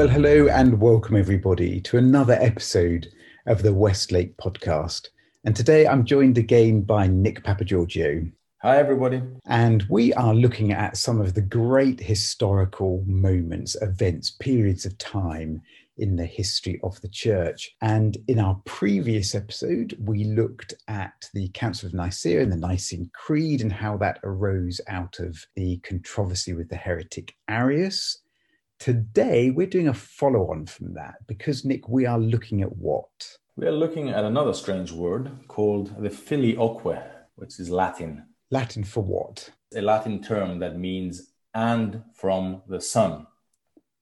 Well, hello and welcome everybody to another episode of the Westlake podcast. And today I'm joined again by Nick Papagiorgio. Hi, everybody. And we are looking at some of the great historical moments, events, periods of time in the history of the church. And in our previous episode, we looked at the Council of Nicaea and the Nicene Creed and how that arose out of the controversy with the heretic Arius. Today, we're doing a follow on from that because, Nick, we are looking at what? We are looking at another strange word called the filioque, which is Latin. Latin for what? A Latin term that means and from the Son.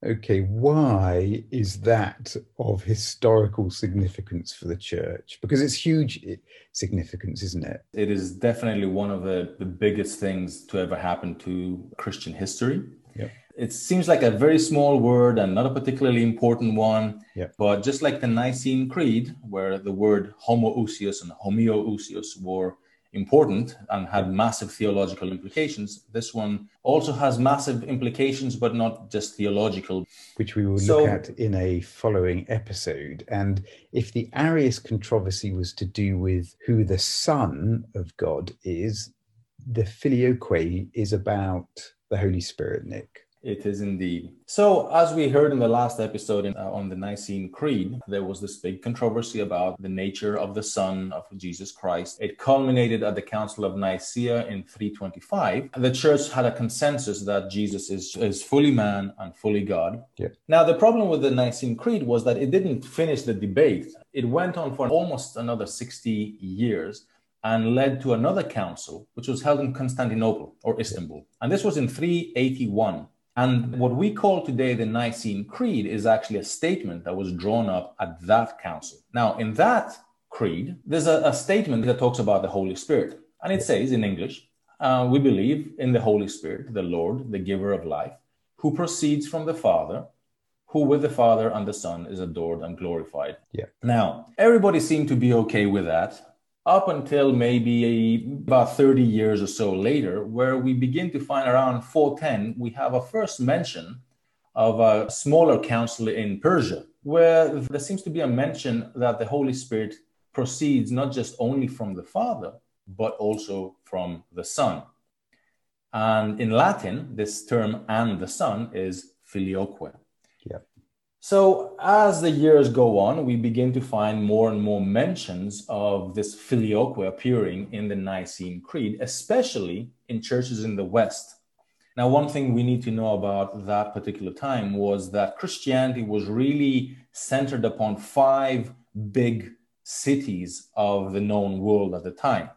Okay, why is that of historical significance for the church? Because it's huge significance, isn't it? It is definitely one of the, the biggest things to ever happen to Christian history. Yep it seems like a very small word and not a particularly important one. Yeah. But just like the Nicene Creed, where the word homoousios and homoiousios were important and had massive theological implications, this one also has massive implications, but not just theological. Which we will so, look at in a following episode. And if the Arius controversy was to do with who the Son of God is, the filioque is about the Holy Spirit, Nick. It is indeed. So, as we heard in the last episode in, uh, on the Nicene Creed, there was this big controversy about the nature of the Son of Jesus Christ. It culminated at the Council of Nicaea in 325. The church had a consensus that Jesus is, is fully man and fully God. Yeah. Now, the problem with the Nicene Creed was that it didn't finish the debate, it went on for almost another 60 years and led to another council, which was held in Constantinople or Istanbul. And this was in 381. And what we call today the Nicene Creed is actually a statement that was drawn up at that council. Now, in that creed, there's a, a statement that talks about the Holy Spirit. And it says in English, uh, we believe in the Holy Spirit, the Lord, the giver of life, who proceeds from the Father, who with the Father and the Son is adored and glorified. Yeah. Now, everybody seemed to be okay with that up until maybe about 30 years or so later, where we begin to find around 410, we have a first mention of a smaller council in Persia, where there seems to be a mention that the Holy Spirit proceeds not just only from the Father, but also from the Son. And in Latin, this term and the Son is filioque. So, as the years go on, we begin to find more and more mentions of this filioque appearing in the Nicene Creed, especially in churches in the West. Now, one thing we need to know about that particular time was that Christianity was really centered upon five big cities of the known world at the time,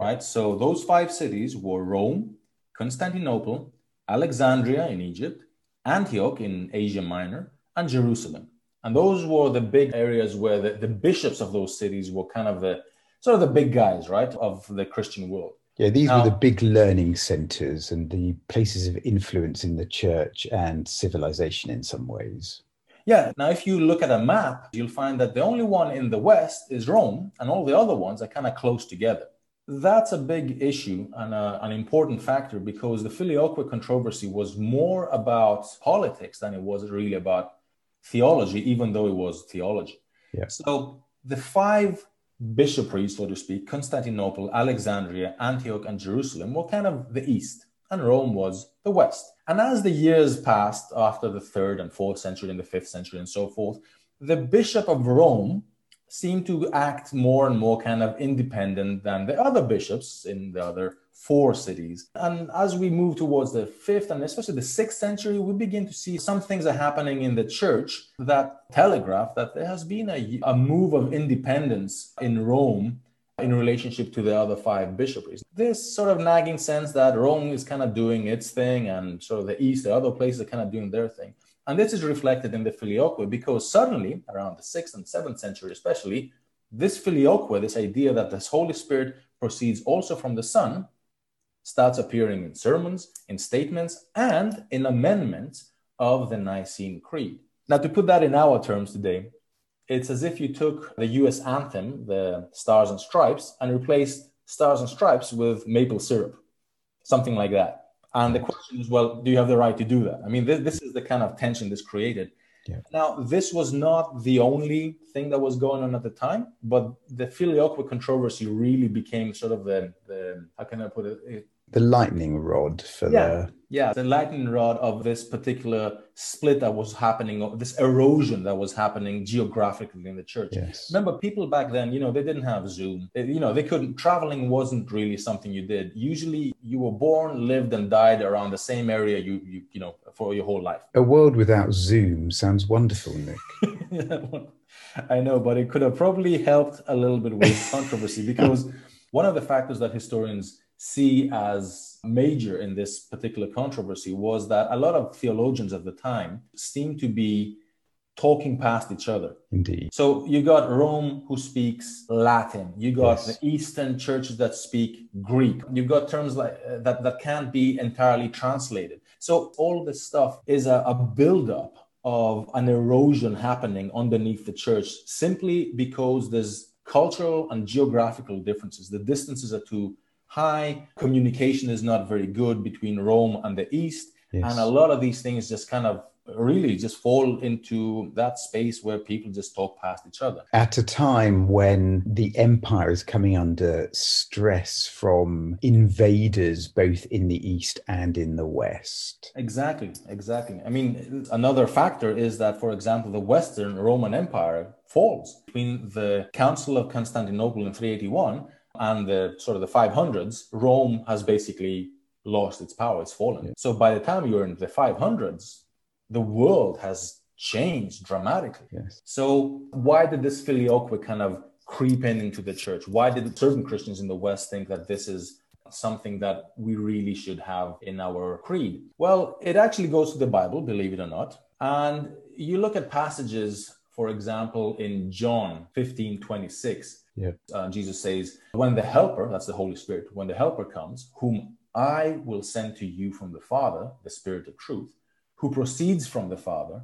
right? So, those five cities were Rome, Constantinople, Alexandria in Egypt, Antioch in Asia Minor, and Jerusalem. And those were the big areas where the, the bishops of those cities were kind of the sort of the big guys, right, of the Christian world. Yeah, these now, were the big learning centers and the places of influence in the church and civilization in some ways. Yeah. Now, if you look at a map, you'll find that the only one in the West is Rome, and all the other ones are kind of close together. That's a big issue and a, an important factor because the Filioque controversy was more about politics than it was really about theology, even though it was theology. Yeah. So the five bishoprics, so to speak, Constantinople, Alexandria, Antioch, and Jerusalem were kind of the east, and Rome was the west. And as the years passed after the third and fourth century and the fifth century and so forth, the bishop of Rome seemed to act more and more kind of independent than the other bishops in the other four cities. And as we move towards the fifth and especially the sixth century, we begin to see some things are happening in the church that telegraph that there has been a, a move of independence in Rome in relationship to the other five bishoprics. This sort of nagging sense that Rome is kind of doing its thing and sort of the East, the other places are kind of doing their thing. And this is reflected in the filioque because suddenly, around the sixth and seventh century especially, this filioque, this idea that the Holy Spirit proceeds also from the Son, starts appearing in sermons, in statements, and in amendments of the Nicene Creed. Now, to put that in our terms today, it's as if you took the US anthem, the Stars and Stripes, and replaced Stars and Stripes with maple syrup, something like that. And the question is, well, do you have the right to do that? I mean, this, this is the kind of tension this created. Yeah. Now, this was not the only thing that was going on at the time, but the filioque controversy really became sort of the, the how can I put it? The lightning rod for Yeah. the Yeah, the lightning rod of this particular split that was happening, of this erosion that was happening geographically in the church. yes. Remember, people back then, you know, they didn't have Zoom. They- you know, they couldn't, traveling wasn't really something you did. Usually you were born, lived, and died around the same area you, you, you know, for your whole life. A world without Zoom sounds wonderful, Nick. I know, but it could have probably helped a little bit with controversy because one of the factors that historians see as major in this particular controversy was that a lot of theologians at the time seemed to be talking past each other. Indeed. So you got Rome who speaks Latin. You got Yes. the Eastern churches that speak Greek. You've got terms like uh, that that can't be entirely translated. So all this stuff is a, a buildup of an erosion happening underneath the church simply because there's cultural and geographical differences. The distances are too high. Communication is not very good between Rome and the East. Yes. And a lot of these things just kind of really just fall into that space where people just talk past each other. At a time when the empire is coming under stress from invaders both in the east and in the west. Exactly, exactly. I mean, another factor is that, for example, the Western Roman Empire falls between the Council of Constantinople in 381 and the sort of the 500s. Rome has basically lost its power; it's fallen. So by the time you're in the 500s, the world has changed dramatically. Yes. So why did this filioque kind of creep in into the church? Why did certain Christians in the West think that this is something that we really should have in our creed? Well, it actually goes to the Bible, believe it or not. And you look at passages, for example, in John 15, 26, Yeah. uh, Jesus says, When the Helper, that's the Holy Spirit, when the Helper comes, whom I will send to you from the Father, the Spirit of truth, who proceeds from the Father,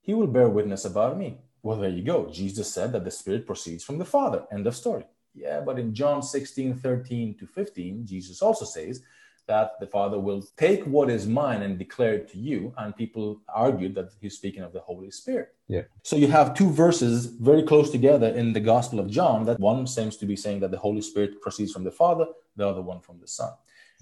he will bear witness about me. Well, there you go. Jesus said that the Spirit proceeds from the Father. End of story. Yeah, but in John 16, 13 to 15, Jesus also says that the Father will take what is mine and declare it to you. And people argued that he's speaking of the Holy Spirit. Yeah. So you have two verses very close together in the Gospel of John that one seems to be saying that the Holy Spirit proceeds from the Father, the other one from the Son.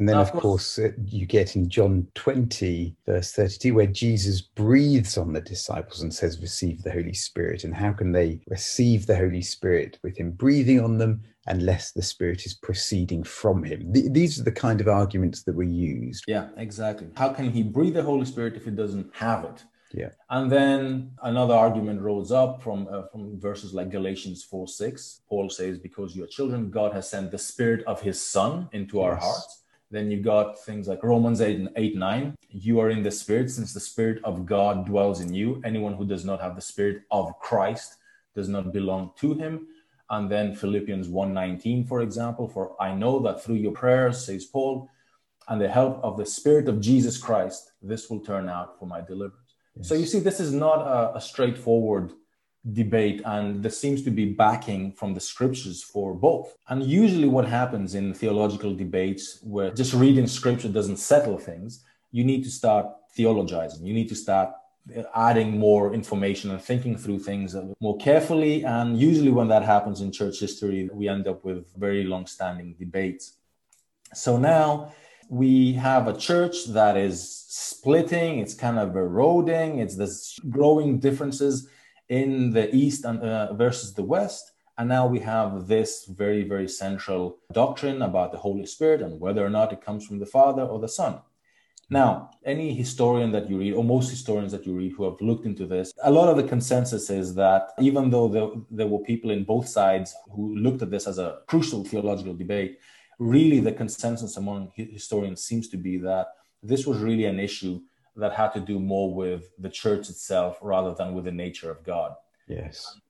And then, of of course, uh, you get in John 20, verse 32, where Jesus breathes on the disciples and says, Receive the Holy Spirit. And how can they receive the Holy Spirit with him breathing on them unless the Spirit is proceeding from him? Th- these are the kind of arguments that were used. Yeah, exactly. How can he breathe the Holy Spirit if he doesn't have it? Yeah. And then another argument rolls up from uh, from verses like Galatians 4 6. Paul says, Because you are children, God has sent the Spirit of His Son into our hearts. Then you got things like Romans 8 and 8 9. You are in the Spirit, since the Spirit of God dwells in you. Anyone who does not have the Spirit of Christ does not belong to him. And then Philippians 1:19, for example, for I know that through your prayers, says Paul, and the help of the Spirit of Jesus Christ, this will turn out for my deliverance. So you see, this is not a, a straightforward debate, and there seems to be backing from the scriptures for both. And usually, what happens in theological debates, where just reading scripture doesn't settle things, you need to start theologizing. You need to start adding more information and thinking through things more carefully. And usually, when that happens in church history, we end up with very long standing debates. So now we have a church that is splitting, it's kind of eroding, it's this growing differences in the East and, uh, versus the West. And now we have this very, very central doctrine about the Holy Spirit and whether or not it comes from the Father or the Son. Now, any historian that you read, or most historians that you read who have looked into this, a lot of the consensus is that even though there, there were people in both sides who looked at this as a crucial theological debate, really the consensus among historians seems to be that this was really an issue that had to do more with the church itself rather than with the nature of God. Yes. Um,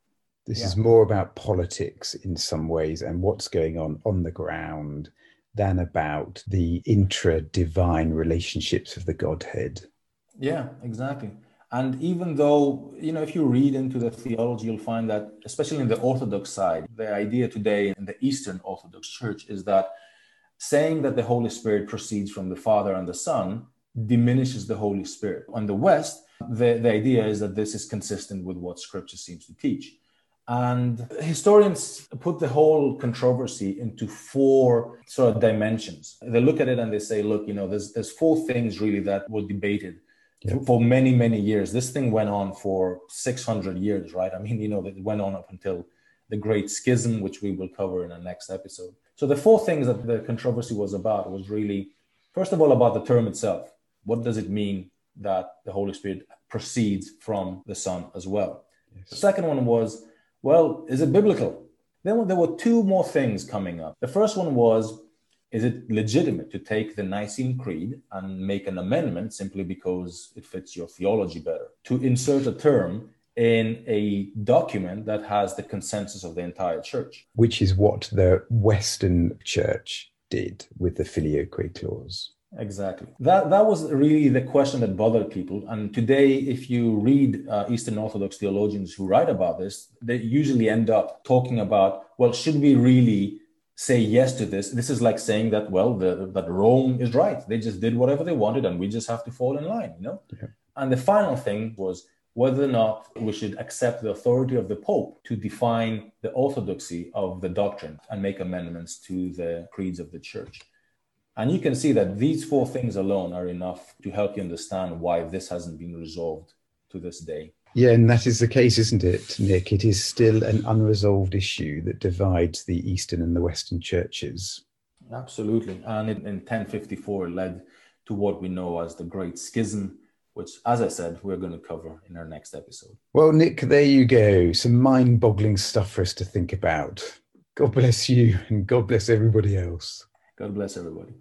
this Yeah. is more about politics in some ways and what's going on on the ground than about the intra divine relationships of the Godhead. Yeah, exactly. And even though, you know, if you read into the theology, you'll find that, especially in the Orthodox side, the idea today in the Eastern Orthodox Church is that saying that the Holy Spirit proceeds from the Father and the Son diminishes the Holy Spirit. On the West, the, the idea is that this is consistent with what scripture seems to teach. And historians put the whole controversy into four sort of dimensions. They look at it and they say, look, you know, there's, there's four things really that were debated yeah. for many, many years. This thing went on for 600 years, right? I mean, you know, it went on up until the Great Schism, which we will cover in the next episode. So the four things that the controversy was about was really, first of all, about the term itself. What does it mean that the Holy Spirit proceeds from the Son as well? Yes. The second one was, well, is it biblical? Then there were two more things coming up. The first one was, is it legitimate to take the Nicene Creed and make an amendment simply because it fits your theology better? To insert a term in a document that has the consensus of the entire church. Which is what the Western church did with the filioque clause. Exactly. That that was really the question that bothered people. And today, if you read uh, Eastern Orthodox theologians who write about this, they usually end up talking about, well, should we really say yes to this? This is like saying that, well, the, that Rome is right. They just did whatever they wanted, and we just have to fall in line, you know. Yeah. And the final thing was whether or not we should accept the authority of the Pope to define the orthodoxy of the doctrine and make amendments to the creeds of the church. And you can see that these four things alone are enough to help you understand why this hasn't been resolved to this day. Yeah, and that is the case, isn't it, Nick? It is still an unresolved issue that divides the Eastern and the Western churches. Absolutely. And in, in 1054, it led to what we know as the Great Schism, which, as I said, we're going to cover in our next episode. Well, Nick, there you go. Some mind boggling stuff for us to think about. God bless you and God bless everybody else. God bless everybody.